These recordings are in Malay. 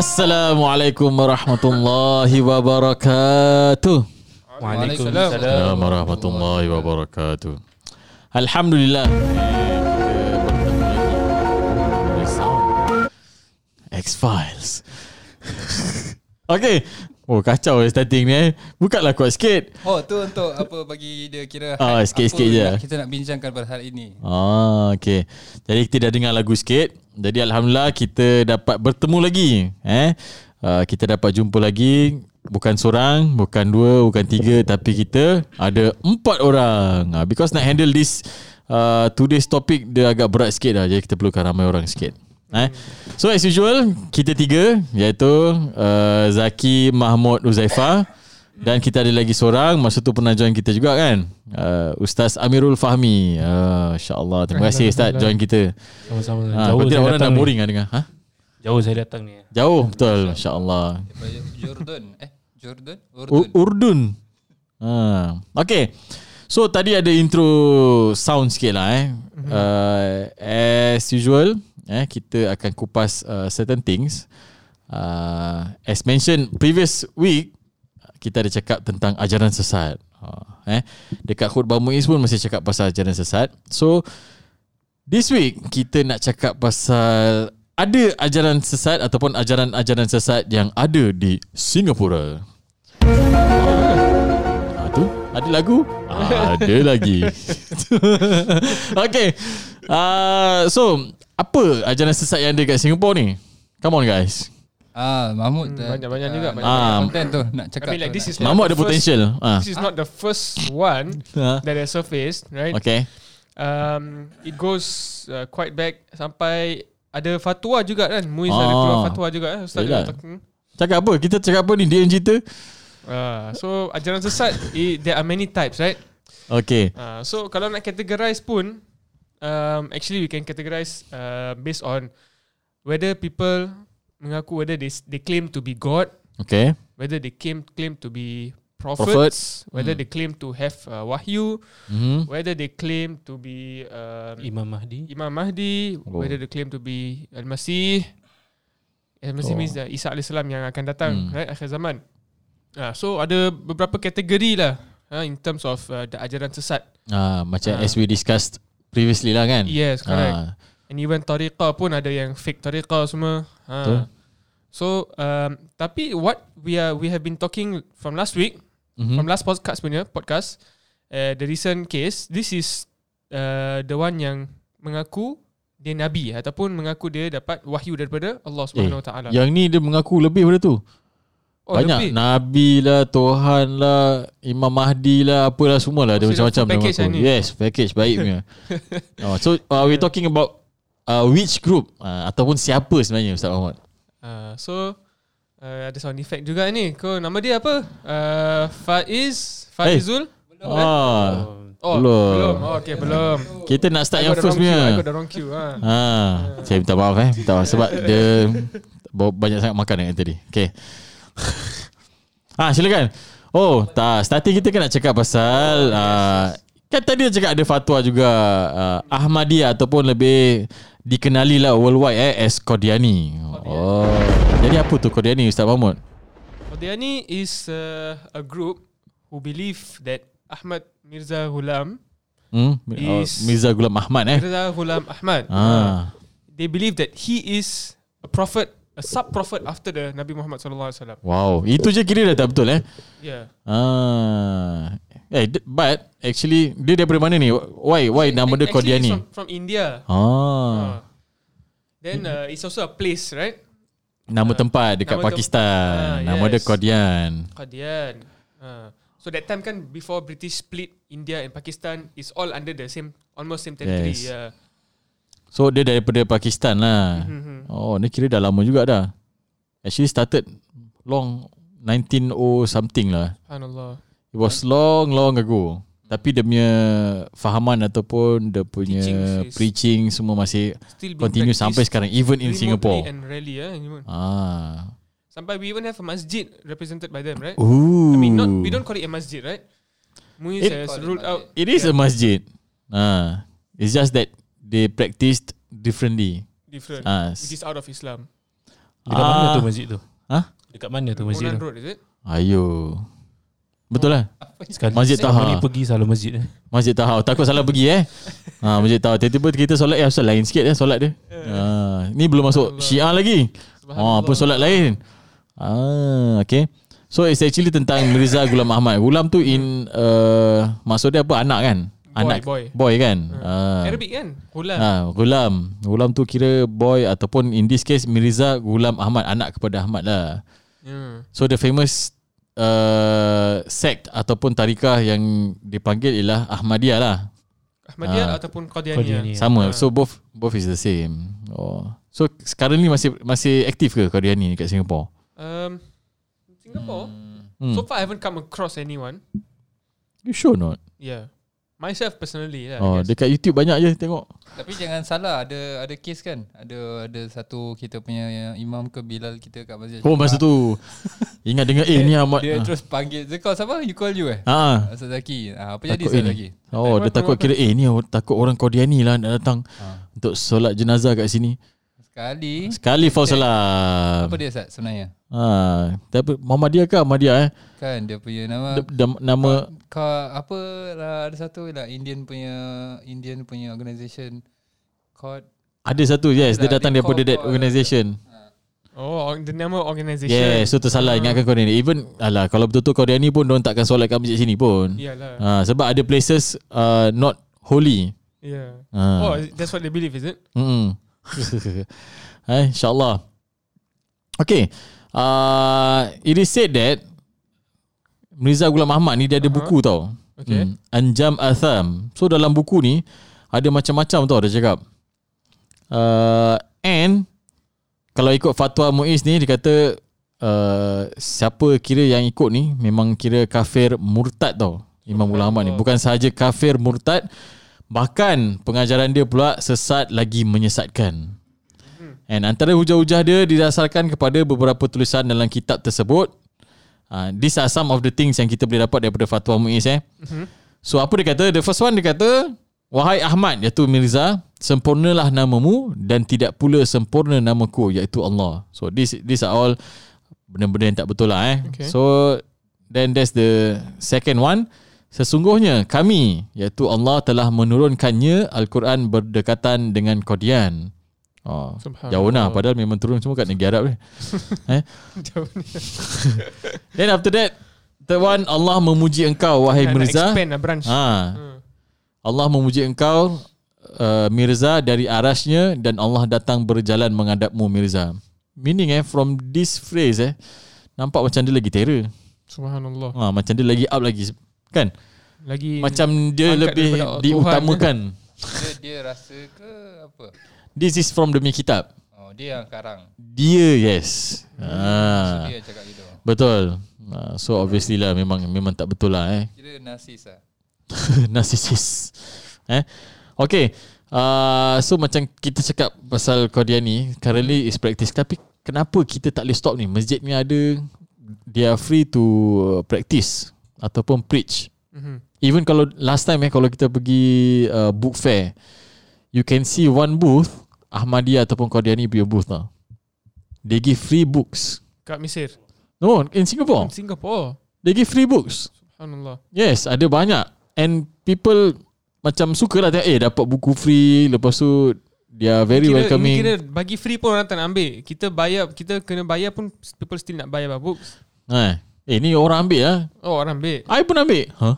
Assalamualaikum warahmatullahi wabarakatuh. Waalaikumsalam. Warahmatullahi wabarakatuh. Alhamdulillah. X-Files. okay. Oh kacau eh starting ni eh. Bukanlah kuat sikit. Oh tu untuk apa bagi dia kira Ah, hype sikit-sikit je. Kita nak bincangkan pada hari ini Ah, okay. Jadi kita dah dengar lagu sikit. Jadi Alhamdulillah kita dapat bertemu lagi. Eh, uh, kita dapat jumpa lagi. Bukan seorang, bukan dua, bukan tiga. Tapi kita ada empat orang. Uh, because nak handle this uh, today's topic dia agak berat sikit dah. Jadi kita perlukan ramai orang sikit. Eh. So as usual kita tiga iaitu uh, Zaki Mahmud Uzaifa. Dan kita ada lagi seorang. Masa tu pernah join kita juga kan? Uh, Ustaz Amirul Fahmi. Uh, InsyaAllah. Terima kasih Ustaz join kita. Sama-sama. ha, Jauh orang dah datang ni. boring lah dengar. Ha? Jauh saya datang ni. Jauh betul InsyaAllah. Daripada Jordan Eh? Jordan U- Urdun? Urdun. Ha. Okay So tadi ada intro sound sikit lah eh. Uh, As usual eh, Kita akan kupas uh, certain things uh, As mentioned previous week Kita ada cakap tentang ajaran sesat uh, eh. Dekat khutbah Muiz pun masih cakap pasal ajaran sesat So This week kita nak cakap pasal ada ajaran sesat ataupun ajaran-ajaran sesat yang ada di Singapura. Ada lagu? Ada lagi. okay. Uh, so apa ajaran sesat yang ada kat Singapura ni? Come on guys. Ah Mahmud Hmm, dah- banyak-banyak ah, juga, banyak banyak. konten tu nak cakap I mean like tu this is not Mahmud the ada first- potential. Ah. This is not the first one Ah. that has surfaced, right? Okay. Um, it goes uh, quite back sampai ada fatwa juga kan. Muiz ada Ah. keluar fatwa juga eh. Ustaz Yelah. Cakap apa? Kita cakap apa ni? Dia yang cerita? Uh, so ajaran sesat i, there are many types, right? Okay. Uh, so kalau nak categorize pun um, actually we can categorize uh, based on whether people mengaku whether they they claim to be God Okay. whether they claim claim to be prophets, Prophets. whether Hmm. they claim to have uh, wahyu, Mm-hmm. whether they claim to be um, Imam Mahdi Imam Mahdi, Oh. whether they claim to be Al-Masih. Al-Masih Oh. means uh, Isa AS yang akan datang, Hmm. right, akhir zaman. Uh, so ada beberapa kategori lah uh, in terms of uh, the ajaran sesat. Ah, macam Ah. as we discussed previously lah kan? Yes, correct. Ah. And even tariqah pun ada yang fake tariqah semua. Betul. Ha. So um, tapi what we are we have been talking from last week, Mhm. from last podcast punya podcast, uh, the recent case, this is uh, the one yang mengaku dia nabi ataupun mengaku dia dapat wahyu daripada Allah Subhanahu Wa Taala. Yang ni dia mengaku lebih daripada tu. Oh, Banyak lebih. Nabi lah Tuhan lah Imam Mahdi lah Apalah semua lah Oh, macam-macam package lah? Yes package baik punya oh, So uh, we're talking about uh, Which group uh, Ataupun siapa sebenarnya Ustaz Muhammad Uh, so uh, ada sound effect juga ni. Kau nama dia apa? Uh, Faiz Faizul? Belum, eh? ah, Oh, belum. belum. Oh, okay, belum. Kita nak start I yang first punya got the wrong queue. Ha. ha, Saya minta maaf eh minta maaf. Sebab dia Banyak sangat makan yang tadi Okay Ah silakan. Oh, tak. Starting kita kan nak cakap pasal uh, kan tadi dia cakap ada fatwa juga uh, Ahmadiyah ataupun lebih dikenali lah worldwide eh as Qadiani. Oh. Jadi apa tu Qadiani Ustaz Mahmud? Qadiani is uh, a group who believe that Ahmad Mirza Ghulam, Hmm? Oh, Is- Mirza Ghulam Ahmad eh. Mirza Ghulam Ahmad, uh, Ah. they believe that he is a prophet, a sub-prophet after the Nabi Muhammad sallallahu alaihi wasallam. Wow, itu je kira dah tak betul eh. Yeah. Ah. Eh, but actually dia daripada mana ni? Why why nama dia Qadiani? From, from India. Ah. Uh, then uh, it's also a place, right? Nama tempat dekat Nama tem- Pakistan. Ah, Nama dia yes. Qadian. Qadian. Uh, so that time kan before British split India and Pakistan is all under the same almost same territory. Yes. Yeah. So dia daripada Pakistan lah. Mhm. Oh, ni kira dah lama juga dah. Actually started long 19 something lah. Subhanallah. It was long long ago. Tapi dia punya fahaman ataupun dia punya Teachings is- preaching semua masih Still continue sampai sekarang even in Singapore. and rarely ya. even. Ah. Sampai we even have a masjid represented by them, right? Ooh. I mean, not we don't call it a masjid, right? Muiz It- has ruled out. It is Yeah. a masjid. Ah. It's just that they practiced differently. different, Ah. which is out of Islam. Dekat mana tu masjid tu? Hah? Dekat mana tu masjid Moran tu? Road is it? Ayo. Betul lah. Sekali Masjid Taha. ni pergi selalu masjid eh. Masjid Taha. Takut salah pergi eh. Ha, Masjid Taha. Tiba-tiba kita solat ya asal lain sikit ya solat dia. Ha, ni belum masuk Syiah lagi. Ha, pun solat lain. Ah, okay. So it's actually tentang Mirza Gulam Ahmad. Gulam tu in uh, maksud dia apa? Anak kan? Anak boy. boy kan? Ah. Arabic kan? Hulam. Ha, Gulam. Gulam tu kira boy ataupun in this case Mirza Gulam Ahmad, anak kepada Ahmad lah. Hmm. So the famous uh, sect ataupun tarikah yang dipanggil ialah Ahmadiyah lah. Ahmadiyah Ah. ataupun Qadianiyah. Sama. So both both is the same. Oh. So sekarang ni masih masih aktif ke Qadiani kat Singapore? Um, Singapore. Hmm. So far I haven't come across anyone. you sure not? Yeah. Myself personally lah. Oh, dekat YouTube banyak je tengok. Tapi jangan salah ada ada kes kan. Ada ada satu kita punya yang imam ke Bilal kita kat masjid. Oh masa tu ingat dengar eh ni Ahmad. Dia terus panggil Dia call siapa? You call you eh? Ha. Ustaz Zaki. Ah, apa jadi Takut Ustaz. Zaki? Oh, dia takut kira eh ni takut orang Qadiani lah nak datang Ha. untuk solat jenazah kat sini. Sekali Sekali false salam. apa dia Ustaz sebenarnya? Ha, tapi Muhammadiyah ke Ahmadiyah eh? Kan dia punya nama D- d- nama Kau apa lah ada satu lah Indian punya Indian punya organisation called ada satu yes, dia Itulah, datang dia daripada call that organisation. Oh, the nama organisation. Yes, so tu salah ingatkan Qadiani. Even alah kalau betul-betul Qadiani pun dia takkan solat kat masjid sini pun. Iyalah. Ha, sebab ada places uh, not holy. Yeah. Ha. Oh, that's what they believe, is it? Hmm. eh, insyaAllah. Okay. Uh, it is said that Mirza Ghulam Ahmad ni dia ada Aha. buku tau. Okay. Hmm. Anjam Atham. So dalam buku ni ada macam-macam tau dia cakap. Uh, and kalau ikut fatwa Muiz ni dia kata uh, siapa kira yang ikut ni memang kira kafir murtad tau. Imam Ghulam Ahmad ni bukan sahaja kafir murtad bahkan pengajaran dia pula sesat lagi menyesatkan. And antara hujah-hujah dia didasarkan kepada beberapa tulisan dalam kitab tersebut. Uh, these are some of the things yang kita boleh dapat daripada fatwa Muiz eh. Mhm. So apa dia kata? The first one dia kata, Wahai Ahmad iaitu Mirza, sempurnalah namamu dan tidak pula sempurna namaku iaitu Allah. So this these are all benda-benda yang tak betul lah eh. Okay. So then there's the second one. Sesungguhnya kami iaitu Allah telah menurunkannya Al-Quran berdekatan dengan Qadian. Oh, jauh lah padahal memang turun semua kat negara Arab ni. eh? Jauh ni. Then after that, third one Allah memuji engkau wahai Nak- nak Mirza. expand lah branch. Ha. Hmm. Allah memuji engkau uh, Mirza dari arasnya dan Allah datang berjalan menghadapmu Mirza. Meaning eh from this phrase eh nampak macam dia lagi terror. Subhanallah. Ha macam dia lagi up lagi kan? Lagi Macam dia lebih Tuhan. diutamakan. dia dia rasa ke apa? This is from the kitab. Oh dia yang karang. Dia yes. So Ha dia cakap gitu. betul. Ha, so obviously lah memang memang tak betul lah eh. Kira narsis lah. narcissist. Eh? Okay. Uh, so macam kita cakap pasal Qadiani currently is practice tapi kenapa kita tak boleh stop ni? Masjid ni ada they are free to uh, practice ataupun preach. Mhm. Even kalau last time eh kalau kita pergi uh, book fair you can see one booth Ahmadiyah ataupun Qadiani punya booth tau. They give free books. kat Mesir. No, in Singapore. In Singapore. They give free books. Subhanallah. Yes, ada banyak. And people macam suka lah tengok, eh dapat buku free, lepas tu they are very kira, welcoming. Kira bagi free pun orang tak nak ambil. Kita bayar, kita kena bayar pun people still nak bayar books. Ha. Eh ni orang ambil lah. Oh orang ambil. I pun ambil. Huh?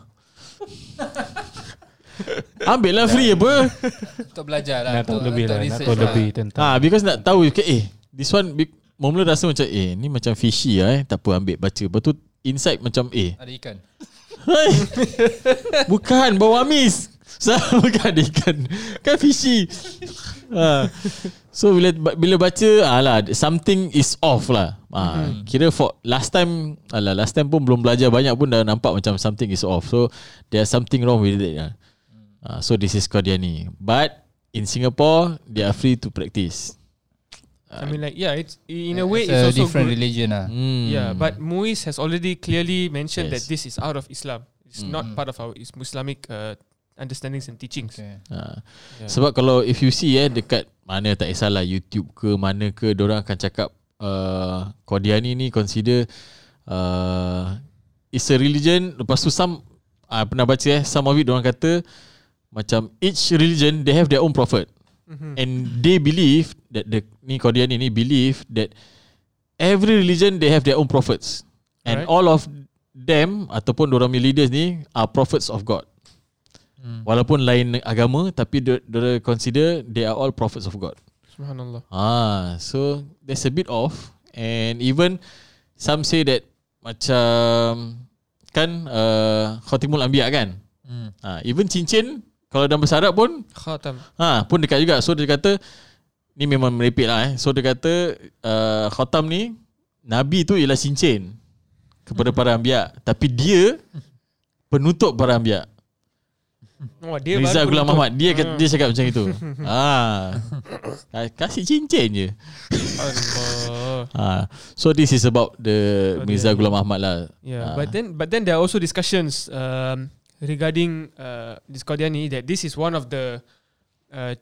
ambil lah free apa. Untuk belajar lah. Nak tahu untuk- lebih lah Nak tahu lebih tentang Ha, because nak tahu ke eh this one big mula rasa macam eh ni macam fishy lah eh. Tak apa ambil baca. Lepas tu inside macam eh Ada ikan. Hai. Bukan bau amis. Sama bukan ada ikan. Kan fishy. Ha. So bila bila baca alah something is off lah. Ha, kira for last time alah last time pun belum belajar banyak pun dah nampak macam something is off. So there's something wrong with it. lah. Ha, so this is Qadiani. But in Singapore they are free to practice. I mean like yeah, it's in a way It's it's, a also different good. religion lah. Hmm. Yeah, but Muiz has already clearly mentioned Yes. that this is out of Islam. It's not Mm. part of our is Islamic uh, understandings and teachings. Okay. Ha. Yeah. Sebab kalau if you see eh dekat mana tak kisahlah YouTube ke mana ke orang akan cakap uh, Qadiani ni consider uh, it's a religion lepas tu some uh, pernah baca eh some of it orang kata macam each religion they have their own prophet Mhm. and they believe that the ni Qadiani ni believe that every religion they have their own prophets and Alright. all of them ataupun orang punya leaders ni are prophets of God Hmm. walaupun lain agama tapi dia, dia consider they are all prophets of God Subhanallah. Ah, so there's a bit off, and even some say that macam kan uh, Khatimul Anbiya kan. Hmm. Ah, even cincin kalau dalam bahasa Arab pun Khatam. ha pun dekat juga. So dia kata ni memang merepek lah eh. So dia kata uh, khatam ni nabi tu ialah cincin kepada para anbiya, tapi dia penutup para anbiya. Oh, dia Rizal baru Ghulam. Ahmad dia kata, Ah. dia cakap macam itu. ah. Kasih cincin je. Allah. Ah, so this is about the Oh, Mirza the- Ghulam Ahmad lah. Yeah, Ah. but then but then there are also discussions um, regarding uh, this Qadiani that this is one of the uh,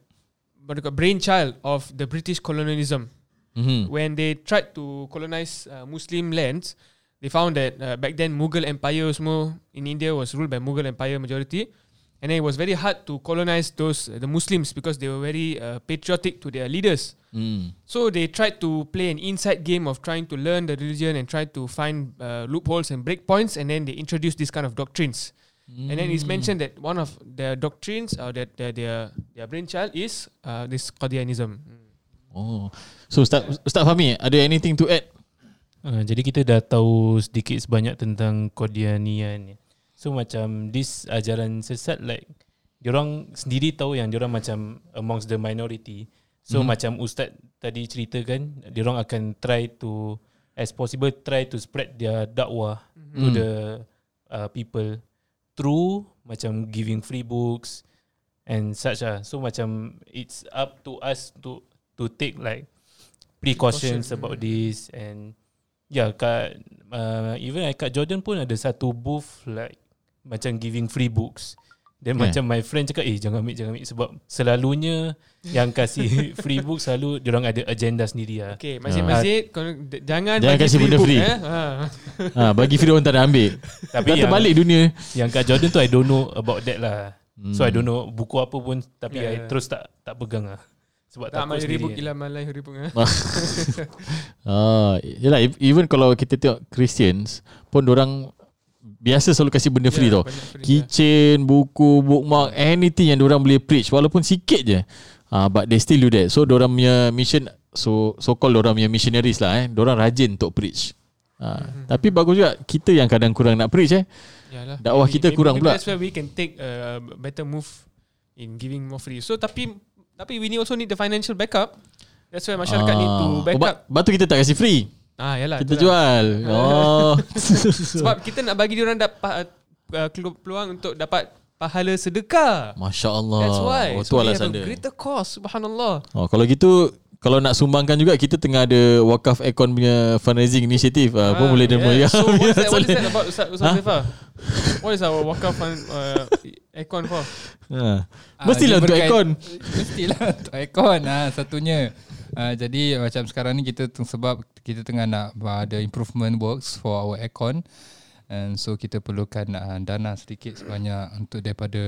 what do you call brainchild of the British colonialism. mm-hmm. When they tried to colonize uh, Muslim lands, they found that uh, back then Mughal Empire semua in India was ruled by Mughal Empire majority, and it was very hard to colonize those uh, the Muslims because they were very uh, patriotic to their leaders. mm. So they tried to play an inside game of trying to learn the religion and try to find uh, loopholes and breakpoints, and then they introduced this kind of doctrines. And then it's mentioned that one of their doctrines or that their their, their brainchild is uh, this Qadianism. Oh. So Ustaz Ustaz Fahmi, ada anything to add? Uh, jadi kita dah tahu sedikit sebanyak tentang Qadianian ni. So macam this ajaran sesat like diorang sendiri tahu yang diorang macam amongst the minority. So Mhm. mm-hmm. macam ustaz tadi ceritakan, diorang akan try to as possible try to spread their dakwah mm-hmm. to Mm. the uh, people through macam giving free books and such ah. So macam it's up to us to to take like precautions Precaution, about mm. this and yeah kat uh, even kat Jordan pun ada satu booth like macam giving free books then Yeah. macam my friend cakap eh jangan ambil jangan ambil sebab selalunya yang kasih free book selalu diorang ada agenda sendiri lah Okay, masjid-masjid kau d- jangan Jangan bagi kasih benda book, free. Eh? Ha. ha, bagi video orang tak nak ambil. tapi Dah yang, terbalik dunia. yang kat Jordan tu I don't know about that lah Hmm. so I don't know buku apa pun tapi Yeah, I terus tak tak pegang lah sebab Tak takut ribut sendiri gila malai ribut eh. Ah, yalah if- even kalau kita tengok Christians pun orang biasa selalu kasih benda free Ya, tau. free, Keychain, buku, bookmark, anything yang orang boleh preach walaupun sikit je. Ah, but they still do that. So orang punya mission so so called orang punya missionaries lah eh. Orang rajin untuk preach. Ah, Mhm. tapi bagus juga kita yang kadang kurang nak preach eh. Yalah. Dakwah kita kurang maybe pula. That's where we can take a better move in giving more free. So tapi tapi we need also need the financial backup. That's why masyarakat need to Ah. back oh, Batu kita tak kasih free. Ah yalah. Kita jual. Oh. Sebab kita nak bagi dia orang dapat uh, peluang untuk dapat pahala sedekah. Masya Allah. That's why. Oh, tu so alasan dia. greater cost. Subhanallah. Oh, kalau gitu kalau nak sumbangkan juga kita tengah ada Wakaf Aircon punya fundraising initiative ah, pun boleh demo ya. yeah. So what is that, what is that about Ustaz, Ustaz Ha? Zifah? What is our wakaf fund uh, aircon for? Ha. Ah, Mestilah untuk berkait- aircon. Mestilah untuk aircon ah satunya. Ah, jadi macam sekarang ni kita teng- sebab kita tengah nak ada improvement works for our aircon and so kita perlukan ah, dana sedikit sebanyak untuk daripada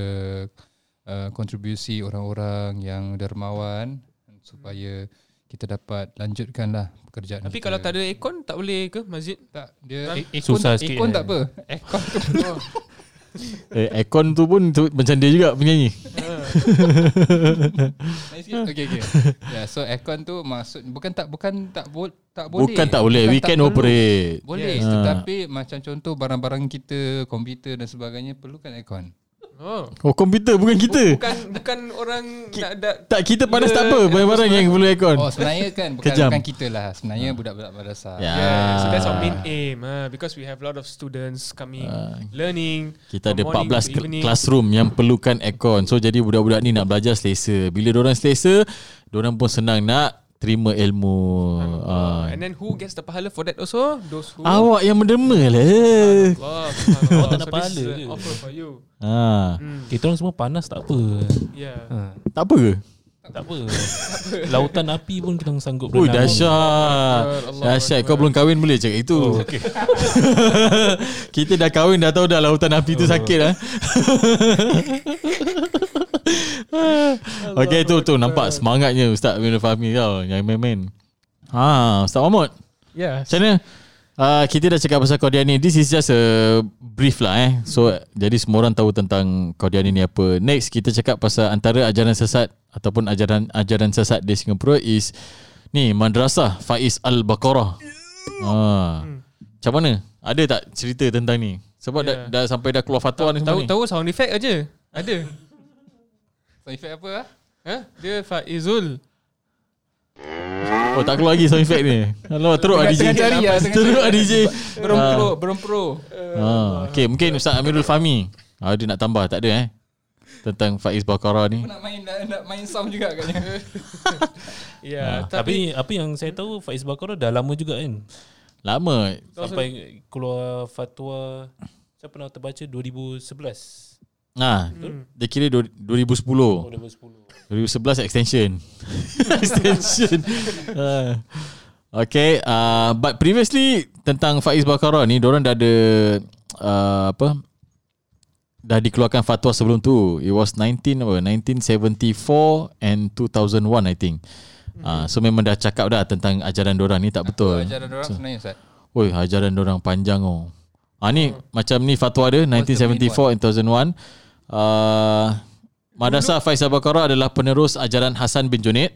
uh, kontribusi orang-orang yang dermawan supaya kita dapat lanjutkanlah pekerjaan Tapi kita. kalau tak ada aircon tak boleh ke masjid? tak dia Tak. eh, aircon Susah sikit, aircon eh. tak apa aircon tu Eh, aircon tu pun tu, macam dia juga penyanyi. Okay okay. Yeah, so aircon tu maksud bukan tak bukan tak bo, tak boleh. Bukan tak boleh, we tak can perlu. operate. Boleh, Yes. tetapi macam contoh barang-barang kita, komputer dan sebagainya perlukan aircon. Oh. Oh, komputer bukan kita. Bukan bukan orang nak ada Tak kita panas Gila, tak apa, barang-barang yang perlu aircon. Oh sebenarnya kan bukan Kejam. bukan kita lah. Sebenarnya budak-budak madrasah. Ya. Yeah, so that's our main aim uh, because we have a lot of students coming Ah. learning. Kita ada from morning 14 to cl- evening. classroom yang perlukan aircon. So jadi budak-budak ni nak belajar selesa. Bila orang selesa, orang pun senang nak terima ilmu. Uh, Ah. and then who gets the pahala for that also? Those who Awak yang menderma lah. Allah. Awak tak nak so pahala ke? offer for you. Ha. Hmm. kita orang semua panas tak apa Yeah. ha. Tak apa ke? Tak apa. Lautan api pun kita sanggup Ui berenang. dahsyat Dahsyat Kau belum kahwin boleh cakap itu Oh, okay. Kita dah kahwin dah tahu dah lautan api tu sakit lah Okay tu tu nampak semangatnya Ustaz Aminul Fahmi tau Yang main-main Ha Ustaz Mahmud Yeah. Macam mana? Uh, kita dah cakap pasal Qadiani This is just a brief lah eh So jadi semua orang tahu tentang Qadiani ni apa Next kita cakap pasal antara ajaran sesat Ataupun ajaran ajaran sesat di Singapura is Ni Madrasah Faiz Al-Baqarah ha. Macam mana? Ada tak cerita tentang ni? Sebab Yeah. dah, dah sampai dah keluar fatwa ni Tahu tahu sound effect aja. Ada. Sound effect apa ah? Ha? Dia Faizul. Oh tak keluar lagi sound effect ni Hello teruk lah DJ Tengah cari lah, tengah Teruk lah DJ Belum Ah. pro, belum pro. Ha, okay, mungkin Ustaz Amirul Fahmi ah, Dia nak tambah, tak ada eh Tentang Faiz Baqarah ni nak main nak, nak main sound juga agaknya. Ya, Ah, tapi Tapi apa yang saya tahu Faiz Baqarah dah lama juga kan. Lama Sampai keluar fatwa siapa nak terbaca 2011. Nah, Dia kira du- 2010 Oh, 2010. 2011 extension Extension Ah. Okay uh, But previously Tentang Faiz Baqarah ni Diorang dah ada uh, Apa Dah dikeluarkan fatwa sebelum tu It was 19 apa 1974 And 2001 I think uh, So memang dah cakap dah Tentang ajaran diorang ni Tak betul Ajaran orang sebenarnya Ustaz. Oi, ajaran orang panjang oh. Ah ni macam ni fatwa dia 1974 and 2001. Uh, Madrasah Faiz Al-Baqarah adalah penerus ajaran Hasan bin Junaid.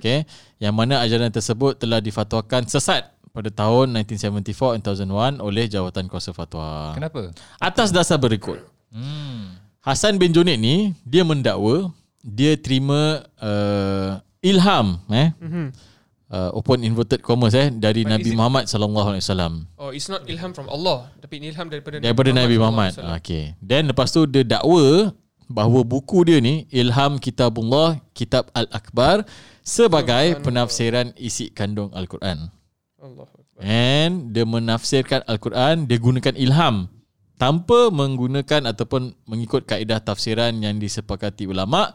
Okay. Yang mana ajaran tersebut telah difatwakan sesat pada tahun 1974 and 2001 oleh Jawatan Kuasa Fatwa. Kenapa? Atas dasar berikut. Hmm. Hasan bin Junaid ni dia mendakwa dia terima uh, ilham eh Mhm. Uh, open inverted commas eh dari But Nabi it- Muhammad sallallahu alaihi wasallam. oh it's not ilham from Allah, tapi ilham daripada daripada Nabi Muhammad. SAW. Okey. Dan lepas tu dia dakwa bahawa buku dia ni Ilham Kitabullah Kitab Al-Akbar sebagai penafsiran isi kandung Al-Quran. Allah. And dia menafsirkan Al-Quran dia gunakan ilham tanpa menggunakan ataupun mengikut kaedah tafsiran yang disepakati ulama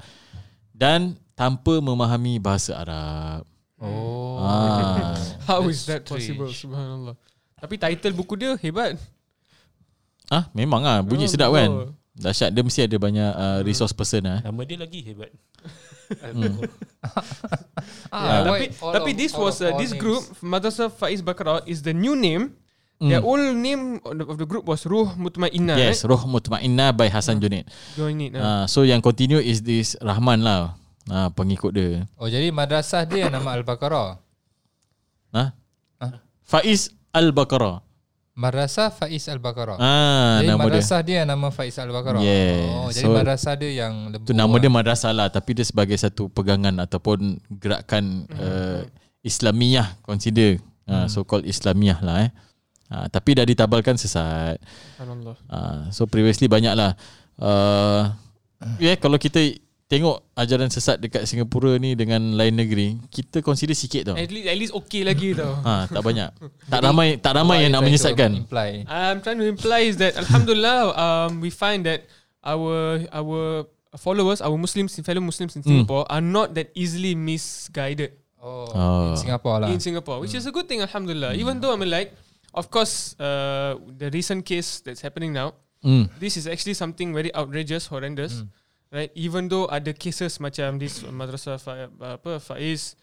dan tanpa memahami bahasa Arab. Oh. Ah. How is that strange. possible? Subhanallah. Tapi title buku dia hebat. Ah, memang ah bunyi Oh, sedap betul. kan. Dahsyat dia mesti ada banyak uh, resource person ah. Nama dia lagi hebat. Ah, tapi why all tapi of- this was uh, this names? group Madrasah Faiz Baqarah is the new name. Mm. The old name of the, of the group was Ruh Mutmainnah. Yes, Roh Mutmainnah by Hasan Junaid. Join it. Uh. Uh, so yang continue is this Rahman lah. Uh, pengikut dia. Oh jadi madrasah dia nama Al-Baqarah. Nah. Ah. Faiz Al-Baqarah. Madrasah Faiz Al-Baqarah. Ah, jadi nama dia. madrasah dia. nama Faiz Al-Baqarah. Yes. Oh, jadi So, madrasah dia yang lebu. Tu nama lah. dia madrasah lah tapi dia sebagai satu pegangan ataupun gerakan uh, Islamiyah consider. Uh, so called Islamiyah lah eh. Uh, tapi dah ditabalkan sesat. Subhanallah. Uh, so previously banyak lah. Uh, yeah, kalau kita tengok ajaran sesat dekat Singapura ni dengan lain negeri, kita consider sikit tau. At least at least okay lagi tau. Ha, tak banyak. Tak ramai tak ramai yang nak menyesatkan. Imply. I'm trying to imply is that Alhamdulillah um, we find that our our followers, our Muslims, fellow Muslims in Singapore are not that easily misguided Oh, Oh. in Singapore lah. in Singapore, which is a good thing, Alhamdulillah. Even though I mean like, of course, uh, the recent case that's happening now, Hmm. this is actually something very outrageous, horrendous, right? Even though ada cases macam this madrasah fa, apa Faiz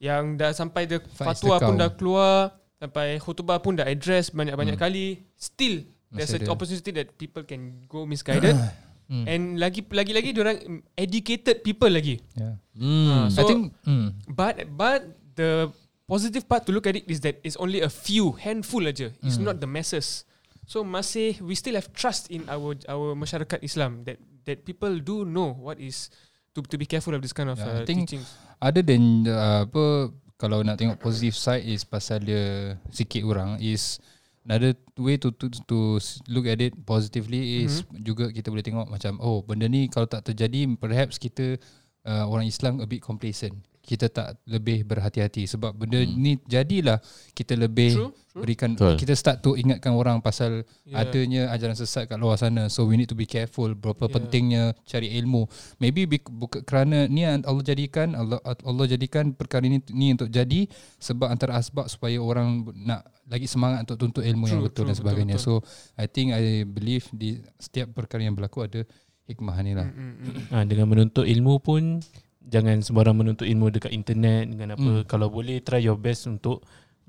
yang dah sampai the Faiz fatwa pun dah keluar, sampai khutbah pun dah address banyak-banyak kali, still there's an opportunity that people can go misguided. Hmm. And lagi lagi lagi orang educated people lagi. Yeah. Hmm. So- I think hmm. But but the positive part to look at it is that it's only a few handful aja. It's Hmm. not the masses. So masih we still have trust in our our masyarakat Islam that that people do know what is to to be careful of this kind of Yeah, I uh, think- teachings. Other than uh, apa kalau nak tengok positive side is pasal dia sikit orang is another way to to to look at it positively is mm-hmm. juga kita boleh tengok macam oh benda ni kalau tak terjadi perhaps kita uh, orang Islam a bit complacent. Kita tak lebih berhati-hati sebab benda hmm. ni jadilah kita lebih True, true. berikan Betul. kita start to ingatkan orang pasal Yeah. adanya ajaran sesat kat luar sana so we need to be careful berapa Yeah. pentingnya cari ilmu maybe buka, kerana ni yang Allah jadikan Allah Allah jadikan perkara ni ni untuk jadi sebab antara asbab supaya orang nak lagi semangat untuk tuntut ilmu yang True, betul true, dan sebagainya betul, so I think I believe di setiap perkara yang berlaku ada hikmah ni lah Mm, mm, mm. Ha, dengan menuntut ilmu pun jangan sembarang menuntut ilmu dekat internet dengan apa. Hmm. Kalau boleh try your best untuk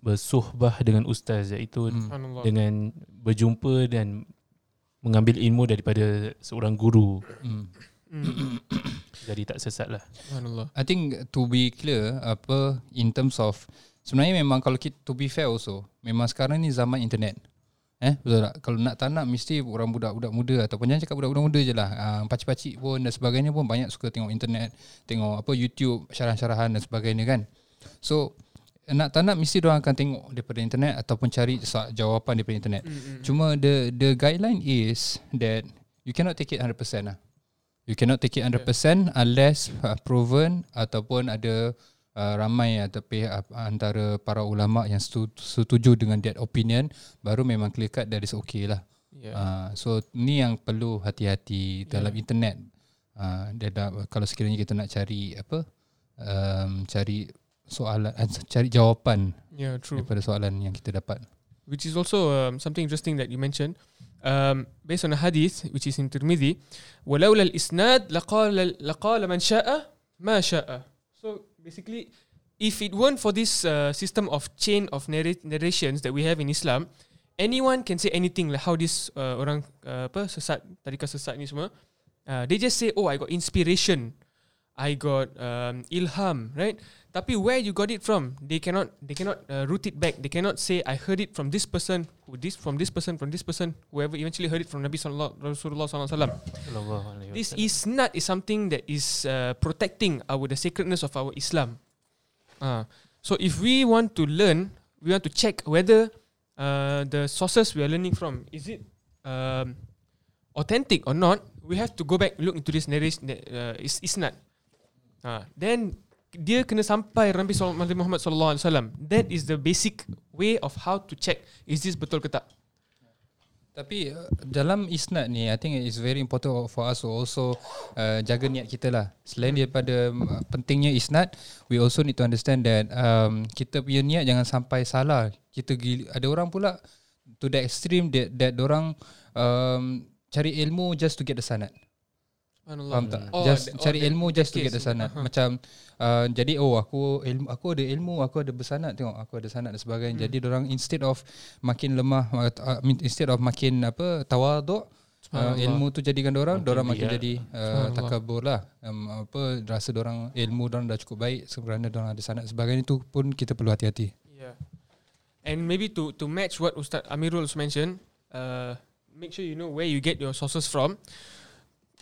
bersuhbah dengan ustaz iaitu. Subhanallah. dengan berjumpa dan mengambil ilmu daripada seorang guru. Mm, Jadi tak sesat lah. I think to be clear apa in terms of sebenarnya memang kalau kita to be fair also memang sekarang ni zaman internet. Eh betul tak? Kalau nak tak nak mesti orang budak-budak muda ataupun jangan cakap budak-budak muda je lah. Uh, pacik-pacik pun dan sebagainya pun banyak suka tengok internet, tengok apa YouTube, syarah-syarahan dan sebagainya kan. So nak tak nak mesti orang akan tengok daripada internet ataupun cari jawapan daripada internet. Mm, mm. Cuma the the guideline is that you cannot take it 100% lah. You cannot take it 100% unless uh, proven ataupun ada uh, ramai atau pihak uh, antara para ulama yang setu- setuju dengan that opinion baru memang clear cut that is okay lah. Yeah. Uh, so ni yang perlu hati-hati dalam internet. Uh, dalam, kalau sekiranya kita nak cari apa um, cari soalan uh, cari jawapan Yeah, true. daripada soalan yang kita dapat. which is also um, something interesting that you mentioned. Um, based on a hadith which is in Tirmidhi, ولولا الإسناد لقال لقال من شاء ما شاء. So basically, if it weren't for this uh, system of chain of narrat- narrations that we have in Islam, anyone can say anything like how this uh, orang uh, apa sesat tarikat sesat ni semua. Uh, they just say, oh, I got inspiration, I got um, ilham, right? Tapi where you got it from? They cannot they cannot uh, root it back. They cannot say I heard it from this person, who this from this person, from this person, whoever eventually heard it from Nabi sallallahu Rasulullah sallallahu alaihi wasallam. This wasallam. is not is something that is uh, protecting our the sacredness of our Islam. Uh, so if we want to learn, we want to check whether uh, the sources we are learning from is it um, authentic or not. We have to go back look into this narration. Uh, is is Uh, then dia kena sampai Nabi Muhammad sallallahu alaihi wasallam. That is the basic way of how to check is this betul ke tak. Tapi uh, dalam isnad ni I think it's very important for us to also uh, jaga niat kita lah. Selain daripada um, pentingnya isnad, we also need to understand that um, kita punya niat jangan sampai salah. Kita gil- ada orang pula to the extreme that that orang um, cari ilmu just to get the sanad. Faham tak? Oh, just oh, cari that- ilmu just to get the sanad. Uh-huh. Macam uh, jadi oh aku ilmu aku ada ilmu, aku ada bersanad tengok aku ada sanad dan sebagainya. Hmm. Jadi orang instead of makin lemah uh, mean, instead of makin apa tawaduk uh, ilmu tu jadikan orang orang makin jadi uh, takabur lah. Um, apa rasa orang ilmu orang dah cukup baik kerana orang ada sanad sebagainya tu pun kita perlu hati-hati. Yeah. And maybe to to match what Ustaz Amirul mentioned, uh, make sure you know where you get your sources from.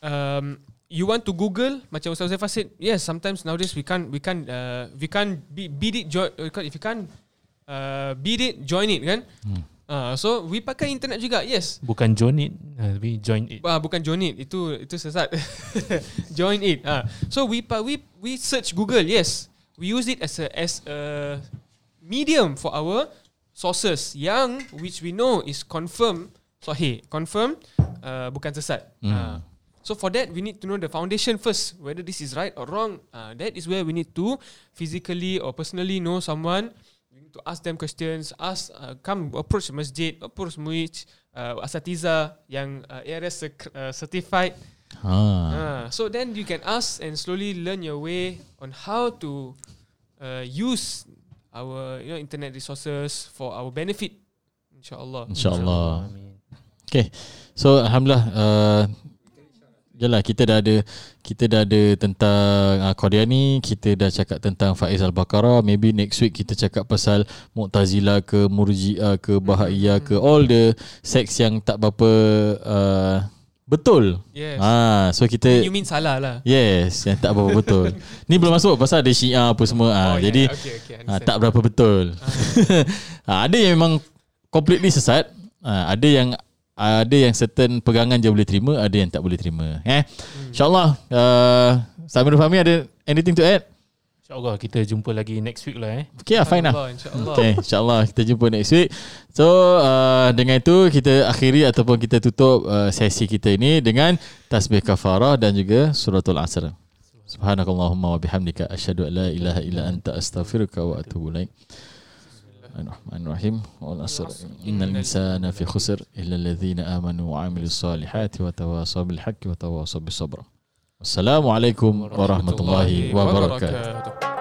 Um, you want to Google, macam Ustaz Zaifah said, yes, sometimes nowadays we can't we can't uh, we can't be, beat it join if you can't uh, beat it join it kan. Hmm. Uh, so we pakai internet juga, yes. Bukan join it, uh, tapi join it. Ah, bukan join it, itu itu sesat. join it. Ah, so we we we search Google. Yes, we use it as a as a medium for our sources yang which we know is confirm sahih, confirm uh, bukan sesat. Hmm. Ah. So for that we need to know the foundation first whether this is right or wrong. Uh, that is where we need to physically or personally know someone. We need to ask them questions. Ask, uh, come approach masjid, approach muij, uh, asatiza yang uh, ARS uh, certified. Ha. Uh, so then you can ask and slowly learn your way on how to uh, use our you know internet resources for our benefit. Insyaallah. InsyaAllah. Amin. Okay. So alhamdulillah uh, Yalah kita dah ada kita dah ada tentang uh, Qadiani, kita dah cakap tentang Faiz Al-Baqarah, maybe next week kita cakap pasal Mu'tazilah ke Murji'ah ke Bahaiyah ke all the sects yang tak berapa uh, betul. Yes. Ah, so kita You mean salah lah. Yes, yang tak berapa betul. Ni belum masuk pasal ada Syiah apa semua. Ah, Oh, yeah, jadi okay, okay, ah, tak berapa betul. ah, ada yang memang completely sesat. Ah, ada yang ada yang certain pegangan je boleh terima, ada yang tak boleh terima. Eh. Hmm. InsyaAllah uh, Samirul Fahmi ada anything to add? InsyaAllah kita jumpa lagi next week lah eh. Okay lah fine lah Allah, InsyaAllah. Okay insyaAllah kita jumpa next week So uh, dengan itu kita akhiri ataupun kita tutup uh, sesi kita ini dengan tasbih kafarah dan juga suratul asr Subhanakallahumma wa bihamdika asyhadu an la ilaha illa anta astaghfiruka wa atubu ilaik الرحمن الرحيم. والعصر إن الإنسان في خسر إلا الذين آمنوا وعملوا الصالحات وتواصوا بالحق وتواصوا بالصبر. السلام عليكم ورحمة الله وبركاته.